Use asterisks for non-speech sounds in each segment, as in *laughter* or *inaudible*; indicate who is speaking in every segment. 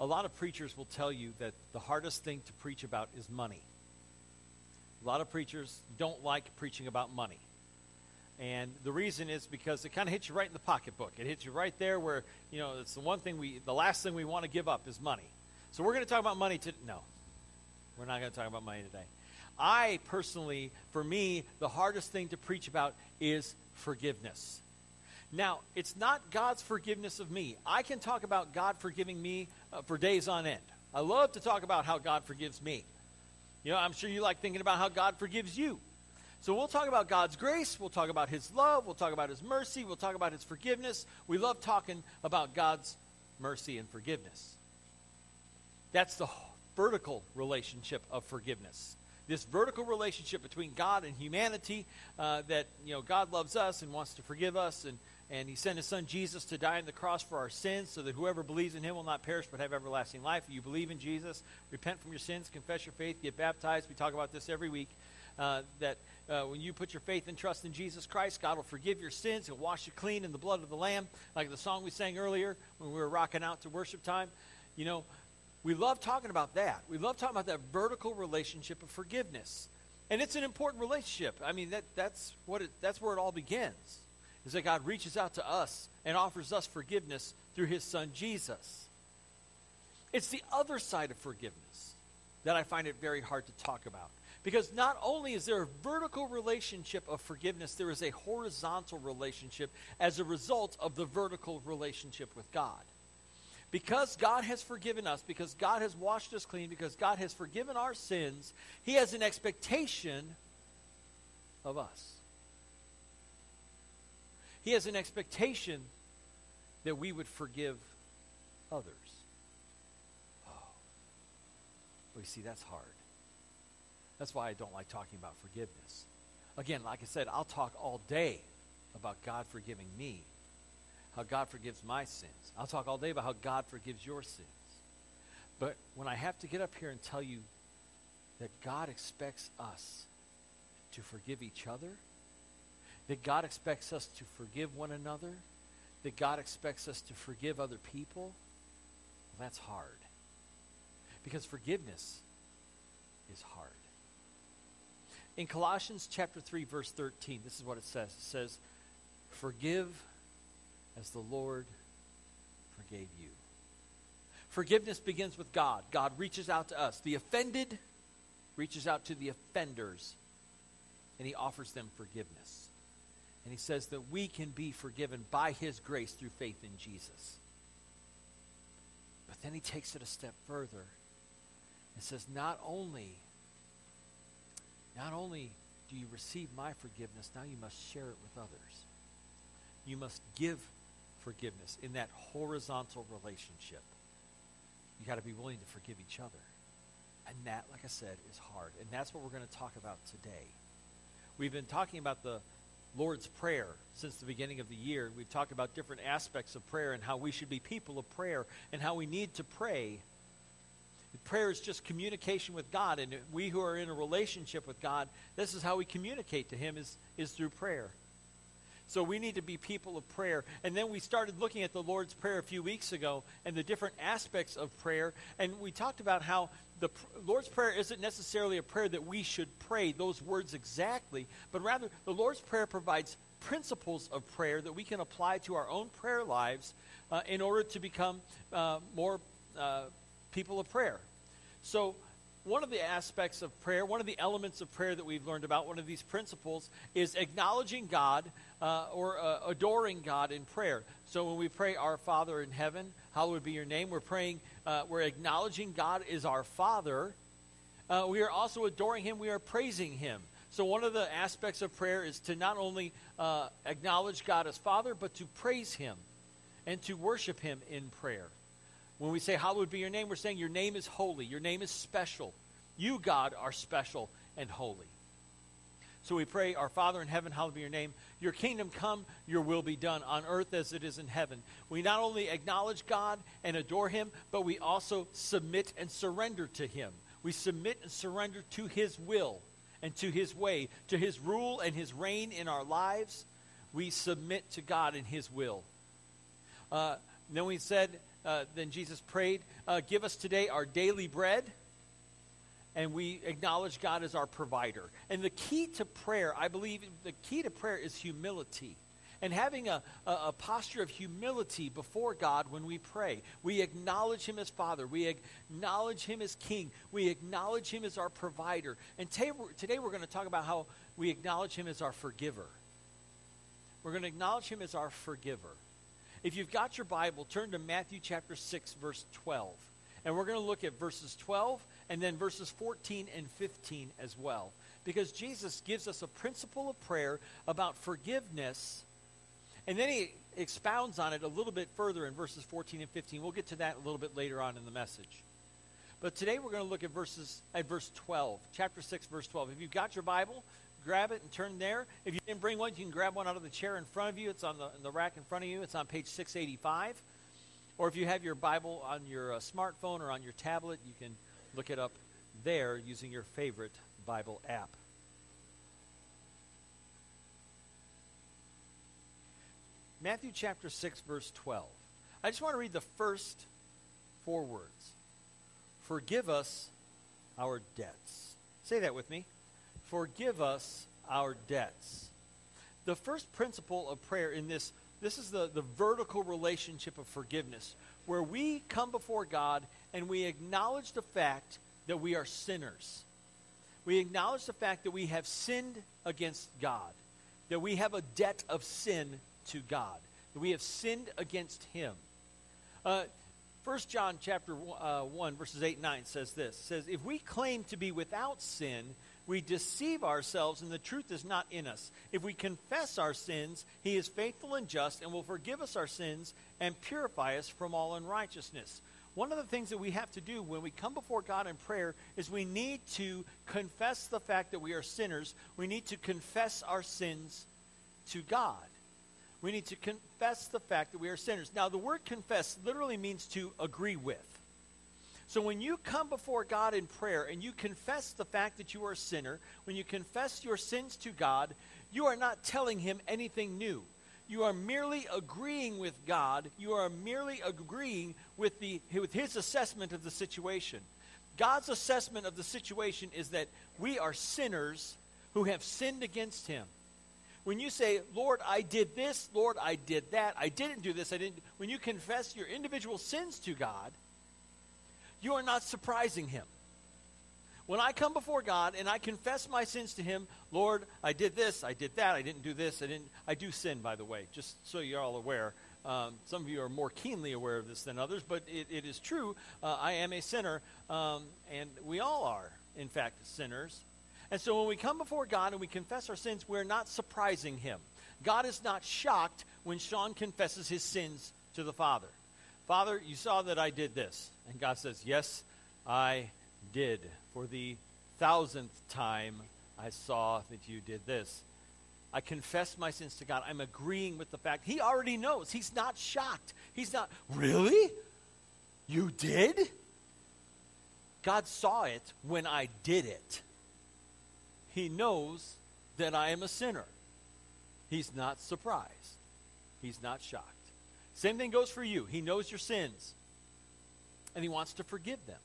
Speaker 1: a lot of preachers will tell you that the hardest thing to preach about is money. A lot of preachers don't like preaching about money. And the reason is because it kind of hits you right in the pocketbook. It hits you right there where, you know, it's the one thing we, the last thing we want to give up is money. So we're going to talk about money today. No, we're not going to talk about money today. I personally, for me, the hardest thing to preach about is forgiveness. Now, it's not God's forgiveness of me. I can talk about God forgiving me uh, for days on end. I love to talk about how God forgives me. You know, I'm sure you like thinking about how God forgives you. So we'll talk about God's grace, we'll talk about His love, we'll talk about His mercy, we'll talk about His forgiveness. We love talking about God's mercy and forgiveness. That's the vertical relationship of forgiveness. This vertical relationship between God and humanity uh, that, you know, God loves us and wants to forgive us and, and he sent his son Jesus to die on the cross for our sins so that whoever believes in him will not perish but have everlasting life. If you believe in Jesus, repent from your sins, confess your faith, get baptized. We talk about this every week. Uh, that uh, when you put your faith and trust in Jesus Christ, God will forgive your sins. He'll wash you clean in the blood of the Lamb, like the song we sang earlier when we were rocking out to worship time. You know, we love talking about that. We love talking about that vertical relationship of forgiveness. And it's an important relationship. I mean, that, that's, what it, that's where it all begins is that God reaches out to us and offers us forgiveness through his son Jesus. It's the other side of forgiveness that I find it very hard to talk about. Because not only is there a vertical relationship of forgiveness, there is a horizontal relationship as a result of the vertical relationship with God. Because God has forgiven us, because God has washed us clean, because God has forgiven our sins, He has an expectation of us. He has an expectation that we would forgive others. Oh. But you see, that's hard. That's why I don't like talking about forgiveness. Again, like I said, I'll talk all day about God forgiving me, how God forgives my sins. I'll talk all day about how God forgives your sins. But when I have to get up here and tell you that God expects us to forgive each other, that God expects us to forgive one another, that God expects us to forgive other people, well, that's hard. Because forgiveness is hard. In Colossians chapter 3 verse 13, this is what it says. It says, "Forgive as the Lord forgave you." Forgiveness begins with God. God reaches out to us. The offended reaches out to the offenders and he offers them forgiveness. And he says that we can be forgiven by his grace through faith in Jesus. But then he takes it a step further and says, not only, not only do you receive my forgiveness, now you must share it with others. You must give forgiveness in that horizontal relationship. You got to be willing to forgive each other. And that, like I said, is hard. And that's what we're going to talk about today. We've been talking about the Lord's Prayer since the beginning of the year. We've talked about different aspects of prayer and how we should be people of prayer and how we need to pray. Prayer is just communication with God, and we who are in a relationship with God, this is how we communicate to Him is, is through prayer. So we need to be people of prayer. And then we started looking at the Lord's Prayer a few weeks ago and the different aspects of prayer. And we talked about how the Lord's Prayer isn't necessarily a prayer that we should pray those words exactly, but rather the Lord's Prayer provides principles of prayer that we can apply to our own prayer lives uh, in order to become uh, more uh, people of prayer. So one of the aspects of prayer, one of the elements of prayer that we've learned about, one of these principles, is acknowledging God uh, or uh, adoring God in prayer. So when we pray, Our Father in heaven, hallowed be your name, we're praying, uh, we're acknowledging God is our Father. Uh, we are also adoring Him, we are praising Him. So one of the aspects of prayer is to not only uh, acknowledge God as Father, but to praise Him and to worship Him in prayer. When we say, Hallowed be your name, we're saying your name is holy, your name is special. You, God, are special and holy. So we pray, Our Father in heaven, hallowed be your name. Your kingdom come, your will be done on earth as it is in heaven. We not only acknowledge God and adore him, but we also submit and surrender to him. We submit and surrender to his will and to his way, to his rule and his reign in our lives. We submit to God and his will. Uh, then we said uh, then Jesus prayed, uh, Give us today our daily bread. And we acknowledge God as our provider. And the key to prayer, I believe, the key to prayer is humility and having a, a, a, posture of humility before God when we pray. We acknowledge Him as Father. We acknowledge Him as King. We acknowledge Him as our provider. And today, today we're going to talk about how we acknowledge Him as our forgiver. We're going to acknowledge Him as our forgiver. If you've got your Bible, turn to Matthew chapter 6, verse 12. And we're going to look at verses 12 and then verses 14 and 15 as well. Because Jesus gives us a principle of prayer about forgiveness and then he expounds on it a little bit further in verses 14 and 15. We'll get to that a little bit later on in the message. But today we're going to look at verses at verse 12, chapter 6, verse 12. If you've got your Bible, grab it and turn there. If you didn't bring one, you can grab one out of the chair in front of you. It's on the, the rack in front of you. It's on page 685. Or if you have your Bible on your uh, smartphone or on your tablet, you can look it up there using your favorite Bible app. Matthew chapter 6, verse 12. I just want to read the first four words Forgive us our debts. Say that with me. Forgive us our debts. The first principle of prayer in this, this is the, the vertical relationship of forgiveness, where we come before God and we acknowledge the fact that we are sinners. We acknowledge the fact that we have sinned against God, that we have a debt of sin to God. That we have sinned against him. Uh, 1 John chapter uh, 1, verses 8 and 9 says this. Says, If we claim to be without sin, we deceive ourselves and the truth is not in us. If we confess our sins, he is faithful and just and will forgive us our sins and purify us from all unrighteousness. One of the things that we have to do when we come before God in prayer is we need to confess the fact that we are sinners. We need to confess our sins to God. We need to confess the fact that we are sinners. Now, the word confess literally means to agree with. So when you come before God in prayer and you confess the fact that you are a sinner, when you confess your sins to God, you are not telling him anything new. You are merely agreeing with God. You are merely agreeing with, the, with his assessment of the situation. God's assessment of the situation is that we are sinners who have sinned against him. When you say, Lord, I did this, Lord, I did that, I didn't do this, I didn't, when you confess your individual sins to God, you are not surprising Him. When I come before God and I confess my sins to Him, Lord, I did this, I did that, I didn't do this, I didn't. I do sin, by the way, just so you're all aware. Um, some of you are more keenly aware of this than others, but it, it is true. Uh, I am a sinner, um, and we all are, in fact, sinners. And so when we come before God and we confess our sins, we're not surprising him. God is not shocked when Sean confesses his sins to the Father. Father, you saw that I did this. And God says, Yes, I did. For the thousandth time, I saw that you did this. I confess my sins to God. I'm agreeing with the fact. He already knows. He's not shocked. He's not, Really? You did? God saw it when I did it. He knows that I am a sinner. He's not surprised. He's not shocked. Same thing goes for you. He knows your sins, and He wants to forgive them.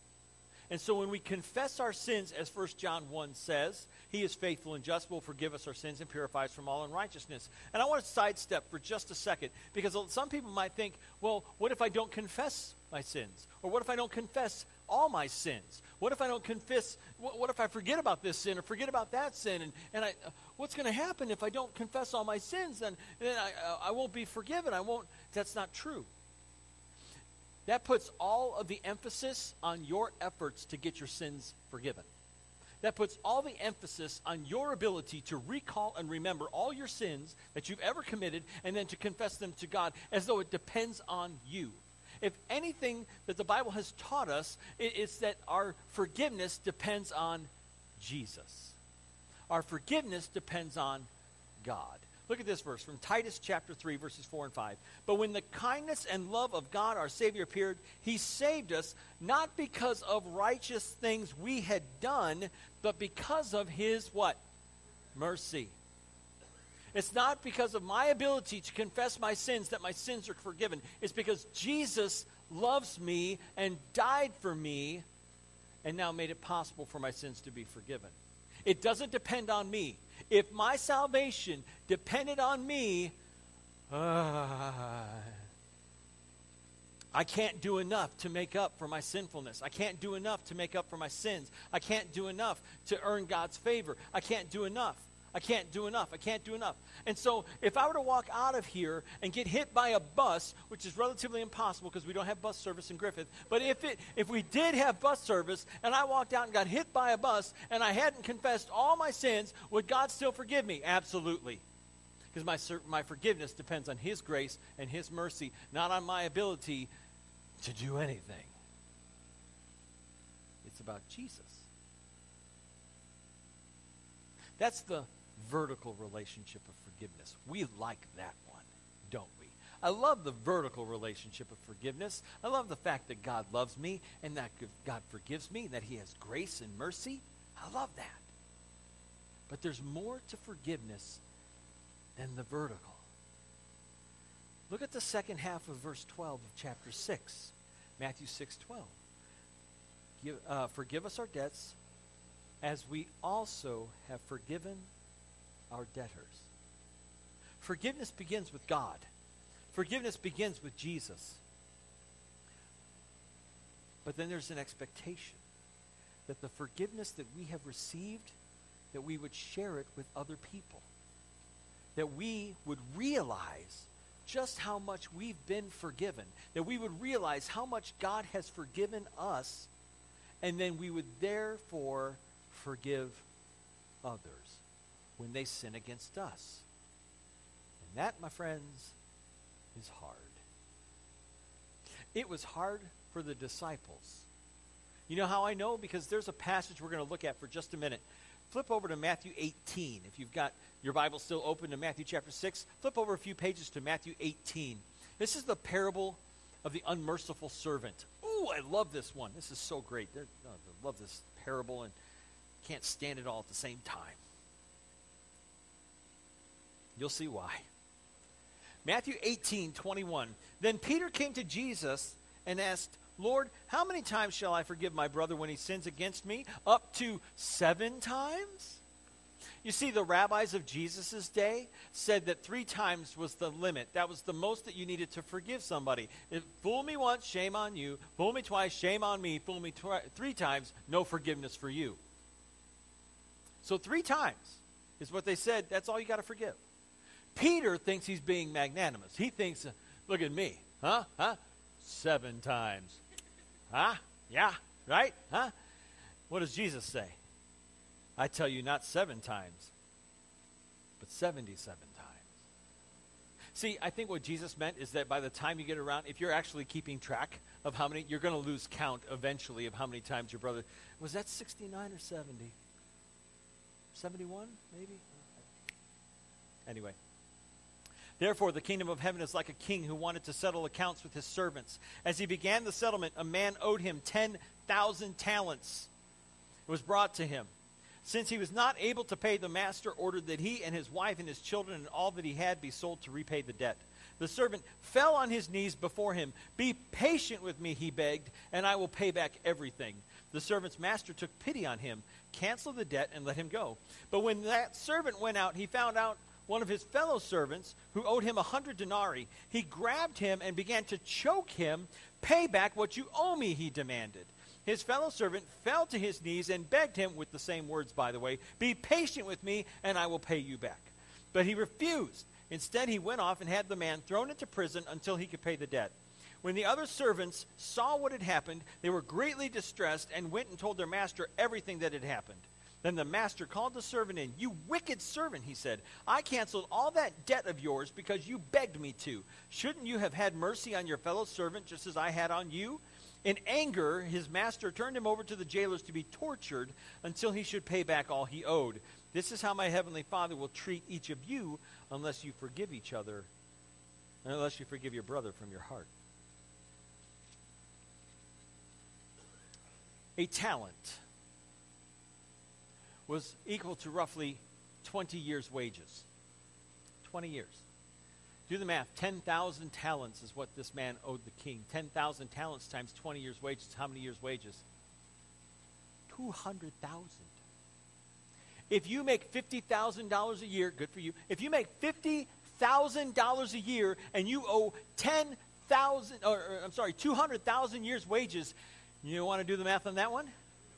Speaker 1: And so when we confess our sins, as 1 John 1 says, He is faithful and just, will forgive us our sins and purify us from all unrighteousness. And I want to sidestep for just a second, because some people might think, well, what if I don't confess my sins? Or what if I don't confess all my sins? What if I don't confess? What, what if I forget about this sin or forget about that sin? And, and I, uh, what's going to happen if I don't confess all my sins? Then, then I, uh, I won't be forgiven. I won't. That's not true. That puts all of the emphasis on your efforts to get your sins forgiven. That puts all the emphasis on your ability to recall and remember all your sins that you've ever committed and then to confess them to God as though it depends on you if anything that the Bible has taught us, it's that our forgiveness depends on Jesus. Our forgiveness depends on God. Look at this verse from Titus chapter 3, verses 4 and 5. But when the kindness and love of God our Savior appeared, he saved us not because of righteous things we had done, but because of his what? Mercy. It's not because of my ability to confess my sins that my sins are forgiven. It's because Jesus loves me and died for me and now made it possible for my sins to be forgiven. It doesn't depend on me. If my salvation depended on me, uh, I can't do enough to make up for my sinfulness. I can't do enough to make up for my sins. I can't do enough to earn God's favor. I can't do enough. I can't do enough. I can't do enough. And so, if I were to walk out of here and get hit by a bus, which is relatively impossible because we don't have bus service in Griffith, but if it if we did have bus service and I walked out and got hit by a bus and I hadn't confessed all my sins, would God still forgive me? Absolutely. Because my my forgiveness depends on his grace and his mercy, not on my ability to do anything. It's about Jesus. That's the vertical relationship of forgiveness. We like that one, don't we? I love the vertical relationship of forgiveness. I love the fact that God loves me and that God forgives me, that He has grace and mercy. I love that. But there's more to forgiveness than the vertical. Look at the second half of verse 12 of chapter 6, Matthew 6 12. Give, uh, forgive us our debts as we also have forgiven our debtors. Forgiveness begins with God. Forgiveness begins with Jesus. But then there's an expectation that the forgiveness that we have received, that we would share it with other people. That we would realize just how much we've been forgiven. That we would realize how much God has forgiven us. And then we would therefore forgive others when they sin against us. And that, my friends, is hard. It was hard for the disciples. You know how I know? Because there's a passage we're going to look at for just a minute. Flip over to Matthew 18. If you've got your Bible still open to Matthew chapter 6, flip over a few pages to Matthew 18. This is the parable of the unmerciful servant. Ooh, I love this one. This is so great. I uh, love this parable and can't stand it all at the same time. You'll see why. Matthew 18, 21. Then Peter came to Jesus and asked, Lord, how many times shall I forgive my brother when he sins against me? Up to seven times? You see, the rabbis of Jesus' day said that three times was the limit. That was the most that you needed to forgive somebody. If fool me once, shame on you. Fool me twice, shame on me. Fool me twi- three times, no forgiveness for you. So three times is what they said. That's all you got to forgive. Peter thinks he's being magnanimous. He thinks, look at me. Huh? Huh? Seven times. Huh? Yeah, right? Huh? What does Jesus say? I tell you, not seven times, but 77 times. See, I think what Jesus meant is that by the time you get around, if you're actually keeping track of how many, you're going to lose count eventually of how many times your brother. Was that 69 or 70? 71, maybe? Anyway. Therefore, the kingdom of heaven is like a king who wanted to settle accounts with his servants. As he began the settlement, a man owed him 10,000 talents. It was brought to him. Since he was not able to pay, the master ordered that he and his wife and his children and all that he had be sold to repay the debt. The servant fell on his knees before him. Be patient with me, he begged, and I will pay back everything. The servant's master took pity on him, canceled the debt, and let him go. But when that servant went out, he found out one of his fellow servants who owed him a hundred denarii. He grabbed him and began to choke him. Pay back what you owe me, he demanded. His fellow servant fell to his knees and begged him, with the same words, by the way, Be patient with me, and I will pay you back. But he refused. Instead, he went off and had the man thrown into prison until he could pay the debt. When the other servants saw what had happened, they were greatly distressed and went and told their master everything that had happened. Then the master called the servant in. You wicked servant, he said. I canceled all that debt of yours because you begged me to. Shouldn't you have had mercy on your fellow servant just as I had on you? In anger, his master turned him over to the jailers to be tortured until he should pay back all he owed. This is how my heavenly Father will treat each of you unless you forgive each other, unless you forgive your brother from your heart. A talent was equal to roughly 20 years' wages. 20 years. Do the math. 10,000 talents is what this man owed the king. 10,000 talents times 20 years' wages. How many years' wages? 200,000. If you make $50,000 a year, good for you. If you make $50,000 a year and you owe 10,000, or, or I'm sorry, 200,000 years' wages, you want to do the math on that one?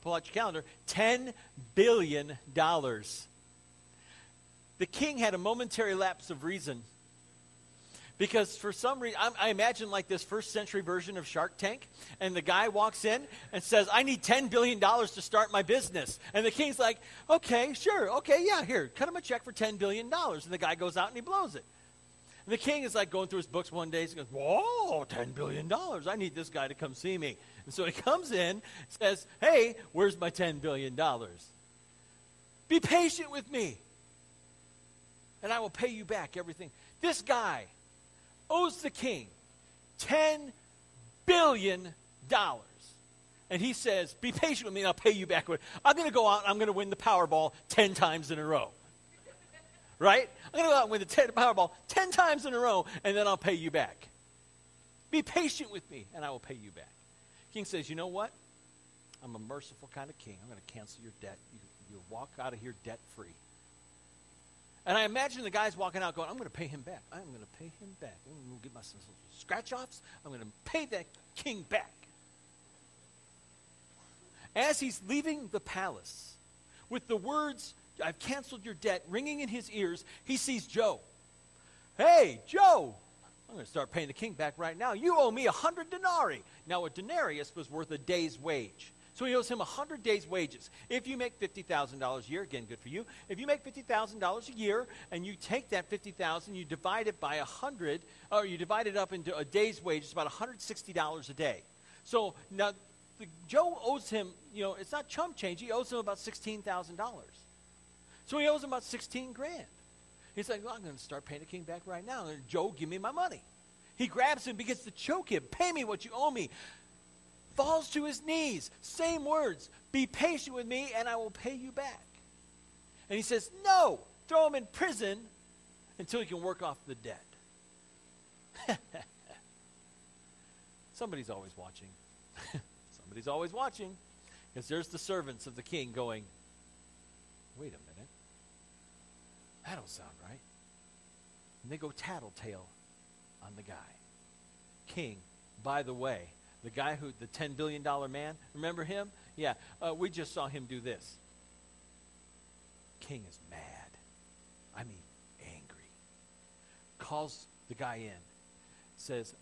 Speaker 1: Pull out your calendar. $10 billion. The king had a momentary lapse of reason because for some reason, I, I, imagine like this first century version of Shark Tank, and the guy walks in and says, I need $10 billion to start my business. And the king's like, okay, sure, okay, yeah, here, cut him a check for $10 billion. And the guy goes out and he blows it. And the king is like going through his books one day. He goes, Whoa, $10 billion. I need this guy to come see me. And so he comes in, says, Hey, where's my $10 billion? Be patient with me, and I will pay you back everything. This guy owes the king $10 billion. And he says, Be patient with me and I'll pay you back. I'm going to go out and I'm going to win the Powerball 10 times in a row. Right? I'm going to go out and win the 10 Powerball 10 times in a row and then I'll pay you back. Be patient with me and I will pay you back. King says, You know what? I'm a merciful kind of king. I'm going to cancel your debt. You, you walk out of here debt free. And I imagine the guy's walking out going, I'm going to pay him back. I'm going to pay him back. I'm going to get myself some scratch offs. I'm going to pay that king back. As he's leaving the palace, with the words, I've canceled your debt, ringing in his ears, he sees Joe. Hey, Joe, I'm going to start paying the king back right now. You owe me a hundred denarii. Now, a denarius was worth a day's wage. So he owes him 100 days' wages. If you make $50,000 a year, again, good for you. If you make $50,000 a year and you take that 50000 you divide it by 100, or you divide it up into a day's wage, it's about $160 a day. So now the, Joe owes him, you know, it's not chump change. He owes him about $16,000. So he owes him about 16 grand. He's like, well, I'm going to start paying the king back right now. And Joe, give me my money. He grabs him, begins to choke him. Pay me what you owe me falls to his knees. Same words. Be patient with me and I will pay you back. And he says, No, throw him in prison until he can work off the debt. *laughs* Somebody's always watching. *laughs* Somebody's always watching. Because there's the servants of the king going, Wait a minute. That don't sound right. And they go tattletale on the guy. King, by the way, the guy who, the $10 billion man, remember him? Yeah, uh, we just saw him do this. King is mad. I mean, angry. Calls the guy in. Says,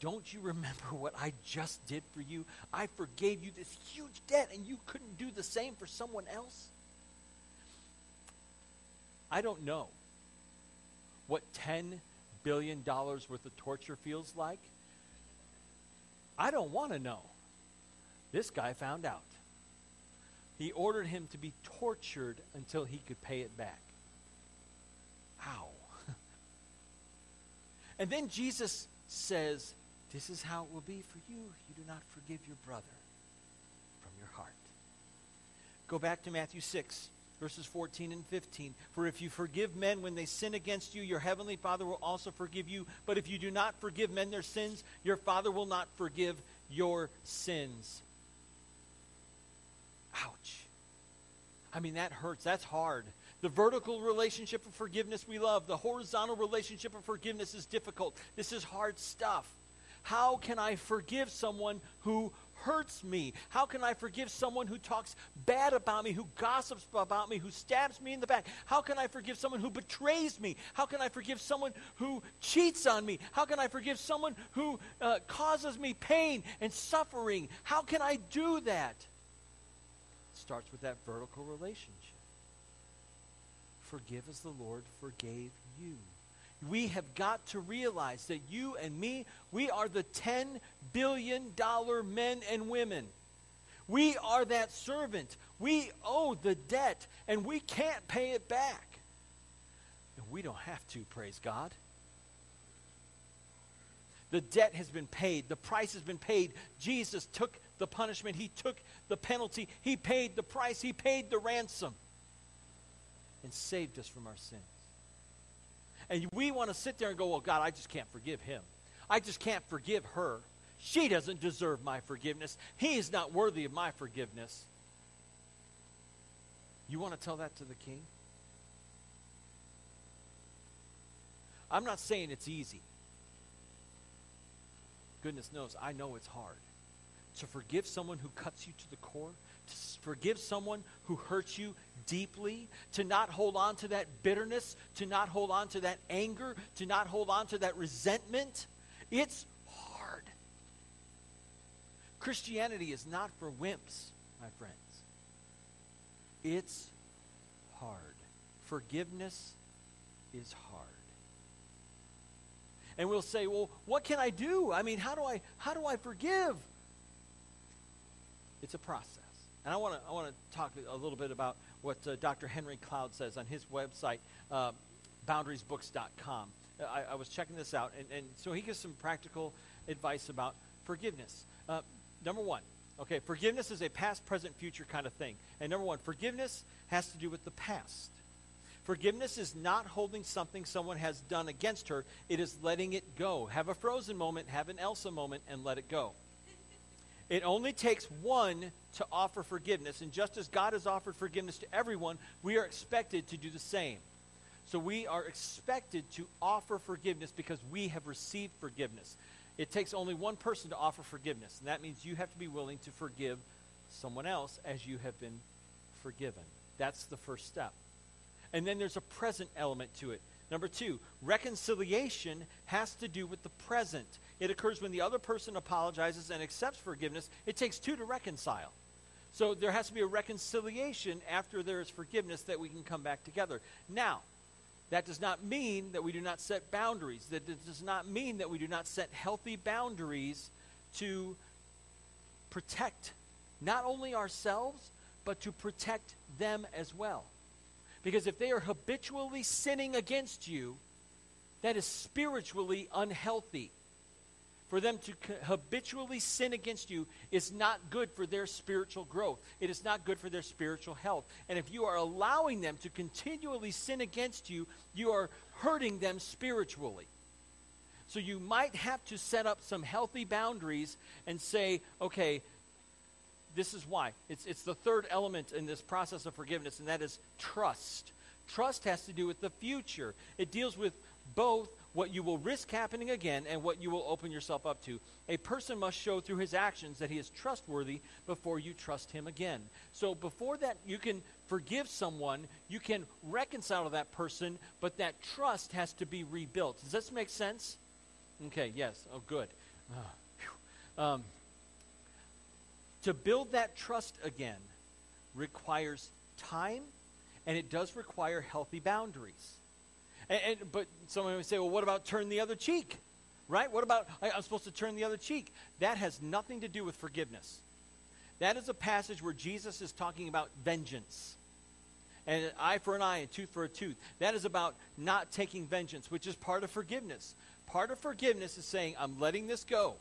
Speaker 1: Don't you remember what I just did for you? I forgave you this huge debt, and you couldn't do the same for someone else? I don't know what $10 billion dollars worth of torture feels like. I don't want to know. This guy found out. He ordered him to be tortured until he could pay it back. Ow. *laughs* and then Jesus says, This is how it will be for you. You do not forgive your brother from your heart. Go back to Matthew 6 verses 14 and 15. For if you forgive men when they sin against you, your heavenly Father will also forgive you. But if you do not forgive men their sins, your Father will not forgive your sins. Ouch. I mean, that hurts. That's hard. The vertical relationship of forgiveness we love. The horizontal relationship of forgiveness is difficult. This is hard stuff. How can I forgive someone who hurts me? How can I forgive someone who talks bad about me, who gossips about me, who stabs me in the back? How can I forgive someone who betrays me? How can I forgive someone who cheats on me? How can I forgive someone who uh, causes me pain and suffering? How can I do that? It starts with that vertical relationship. Forgive as the Lord forgave you we have got to realize that you and me, we are the $10 billion men and women. We are that servant. We owe the debt, and we can't pay it back. And we don't have to, praise God. The debt has been paid. The price has been paid. Jesus took the punishment. He took the penalty. He paid the price. He paid the ransom and saved us from our sins. And we want to sit there and go, well, God, I just can't forgive him. I just can't forgive her. She doesn't deserve my forgiveness. He is not worthy of my forgiveness. You want to tell that to the king? I'm not saying it's easy. Goodness knows, I know it's hard. To forgive someone who cuts you to the core, forgive someone who hurts you deeply, to not hold on to that bitterness, to not hold on to that anger, to not hold on to that resentment. It's hard. Christianity is not for wimps, my friends. It's hard. Forgiveness is hard. And we'll say, "Well, what can I do? I mean, how do I how do I forgive?" It's a process. And I want to I want to talk a little bit about what uh, Dr. Henry Cloud says on his website, uh, boundariesbooks.com. I, I, was checking this out, and, and so he gives some practical advice about forgiveness. Uh, number one, okay, forgiveness is a past, present, future kind of thing. And number one, forgiveness has to do with the past. Forgiveness is not holding something someone has done against her, it is letting it go. Have a frozen moment, have an Elsa moment, and let it go. It only takes one to offer forgiveness. And just as God has offered forgiveness to everyone, we are expected to do the same. So we are expected to offer forgiveness because we have received forgiveness. It takes only one person to offer forgiveness, and that means you have to be willing to forgive someone else as you have been forgiven. That's the first step. And then there's a present element to it. Number two, reconciliation has to do with the present. It occurs when the other person apologizes and accepts forgiveness. It takes two to reconcile. So there has to be a reconciliation after there is forgiveness that we can come back together. Now, that does not mean that we do not set boundaries. That does not mean that we do not set healthy boundaries to protect not only ourselves, but to protect them as well. Because if they are habitually sinning against you, that is spiritually unhealthy for them to habitually sin against you is not good for their spiritual growth. It is not good for their spiritual health. And if you are allowing them to continually sin against you, you are hurting them spiritually. So you might have to set up some healthy boundaries and say, okay, this is why. It's, it's the third element in this process of forgiveness, and that is trust. Trust has to do with the future. It deals with both what you will risk happening again and what you will open yourself up to. A person must show through his actions that he is trustworthy before you trust him again. So before that you can forgive someone, you can reconcile to that person, but that trust has to be rebuilt. Does this make sense? Okay, yes. Oh, good. Oh, um, to build that trust again requires time, and it does require healthy boundaries. And, and, but someone would say, well, what about turn the other cheek? Right? What about I, I'm supposed to turn the other cheek? That has nothing to do with forgiveness. That is a passage where Jesus is talking about vengeance. And an eye for an eye and tooth for a tooth. That is about not taking vengeance, which is part of forgiveness. Part of forgiveness is saying, I'm letting this go.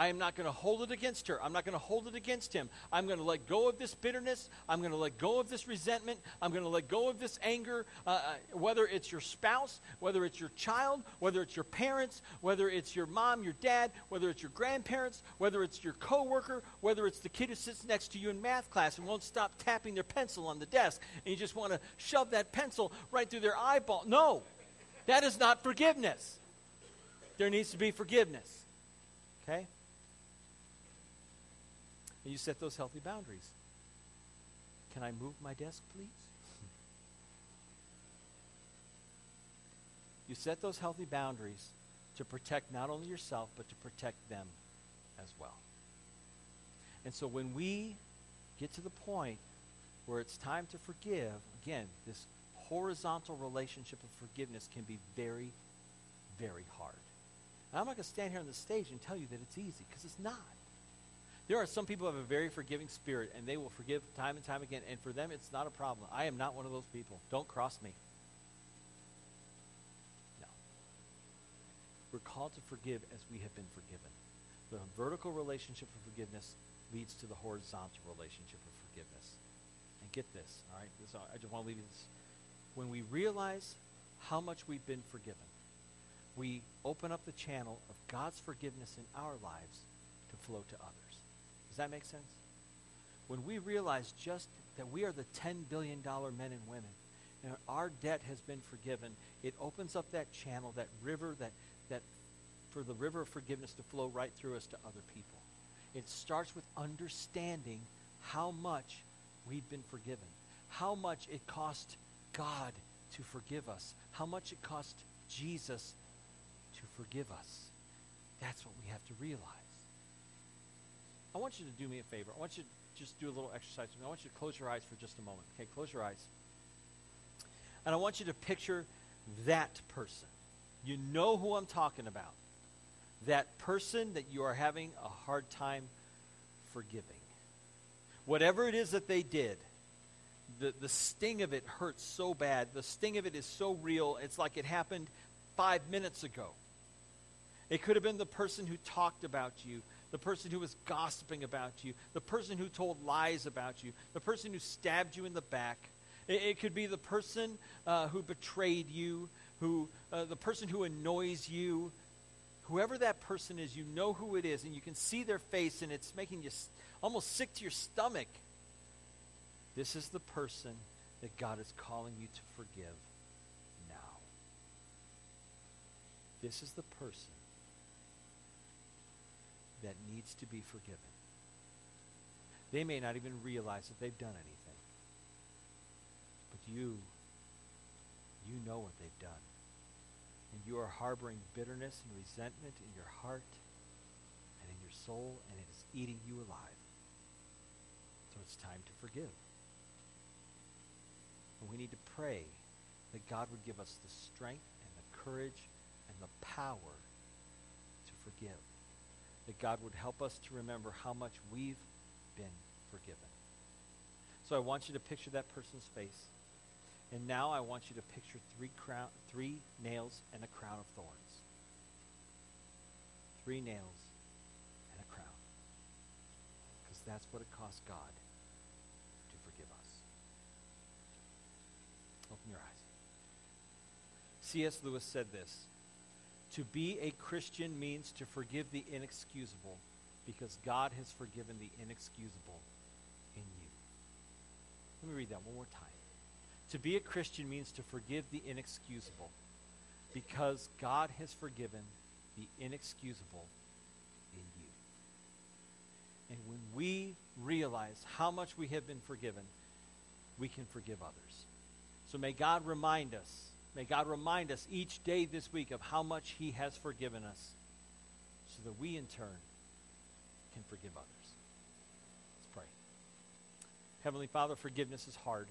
Speaker 1: I am not going to hold it against her. I'm not going to hold it against him. I'm going to let go of this bitterness. I'm going to let go of this resentment. I'm going to let go of this anger. Uh, uh, whether it's your spouse, whether it's your child, whether it's your parents, whether it's your mom, your dad, whether it's your grandparents, whether it's your coworker, whether it's the kid who sits next to you in math class and won't stop tapping their pencil on the desk, and you just want to shove that pencil right through their eyeball. No, that is not forgiveness. There needs to be forgiveness. Okay? And you set those healthy boundaries. Can I move my desk, please? you set those healthy boundaries to protect not only yourself, but to protect them as well. And so when we get to the point where it's time to forgive, again, this horizontal relationship of forgiveness can be very, very hard. And I'm not going to stand here on the stage and tell you that it's easy, because it's not. There are some people who have a very forgiving spirit, and they will forgive time and time again, and for them, it's not a problem. I am not one of those people. Don't cross me. No. We're called to forgive as we have been forgiven. The vertical relationship of forgiveness leads to the horizontal relationship of forgiveness. And get this, all right? This, I just want to leave you this. When we realize how much we've been forgiven, we open up the channel of God's forgiveness in our lives to flow to others. That make sense? When we realize just that we are the $10 billion men and women, and our debt has been forgiven, it opens up that channel, that river, that, that for the river of forgiveness to flow right through us to other people. It starts with understanding how much we've been forgiven, how much it cost God to forgive us, how much it cost Jesus to forgive us. That's what we have to realize. I want you to do me a favor. I want you to just do a little exercise with me. I want you to close your eyes for just a moment. Okay, close your eyes. And I want you to picture that person. You know who I'm talking about. That person that you are having a hard time forgiving. Whatever it is that they did, the, the sting of it hurts so bad. The sting of it is so real. It's like it happened five minutes ago. It could have been the person who talked about you, the person who was gossiping about you, the person who told lies about you, the person who stabbed you in the back. It, it could be the person uh, who betrayed you, who uh, the person who annoys you. Whoever that person is, you know who it is, and you can see their face, and it's making you almost sick to your stomach. This is the person that God is calling you to forgive now. This is the person that needs to be forgiven. They may not even realize that they've done anything. But you, you know what they've done. And you are harboring bitterness and resentment in your heart and in your soul, and it is eating you alive. So it's time to forgive. And we need to pray that God would give us the strength and the courage and the power to forgive that God would help us to remember how much we've been forgiven. So I want you to picture that person's face. And now I want you to picture three, crown, three nails and a crown of thorns. Three nails and a crown. Because that's what it cost God to forgive us. Open your eyes. C.S. Lewis said this to be a Christian means to forgive the inexcusable because God has forgiven the inexcusable in you. Let me read that one more time. To be a Christian means to forgive the inexcusable because God has forgiven the inexcusable in you. And when we realize how much we have been forgiven, we can forgive others. So may God remind us May God remind us each day this week of how much He has forgiven us so that we in turn can forgive others. Let's pray. Heavenly Father, forgiveness is hard.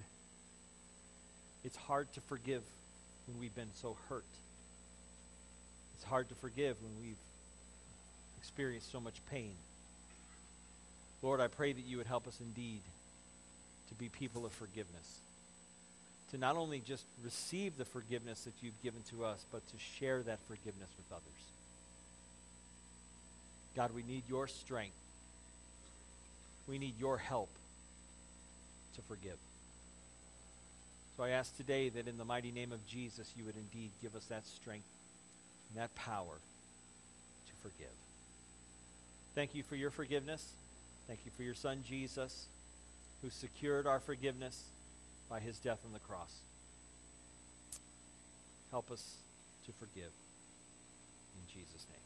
Speaker 1: It's hard to forgive when we've been so hurt. It's hard to forgive when we've experienced so much pain. Lord, I pray that you would help us indeed to be people of forgiveness to not only just receive the forgiveness that you've given to us, but to share that forgiveness with others. God, we need your strength. We need your help to forgive. So I ask today that in the mighty name of Jesus, you would indeed give us that strength and that power to forgive. Thank you for your forgiveness. Thank you for your son, Jesus, who secured our forgiveness by his death on the cross. Help us to forgive. In Jesus' name.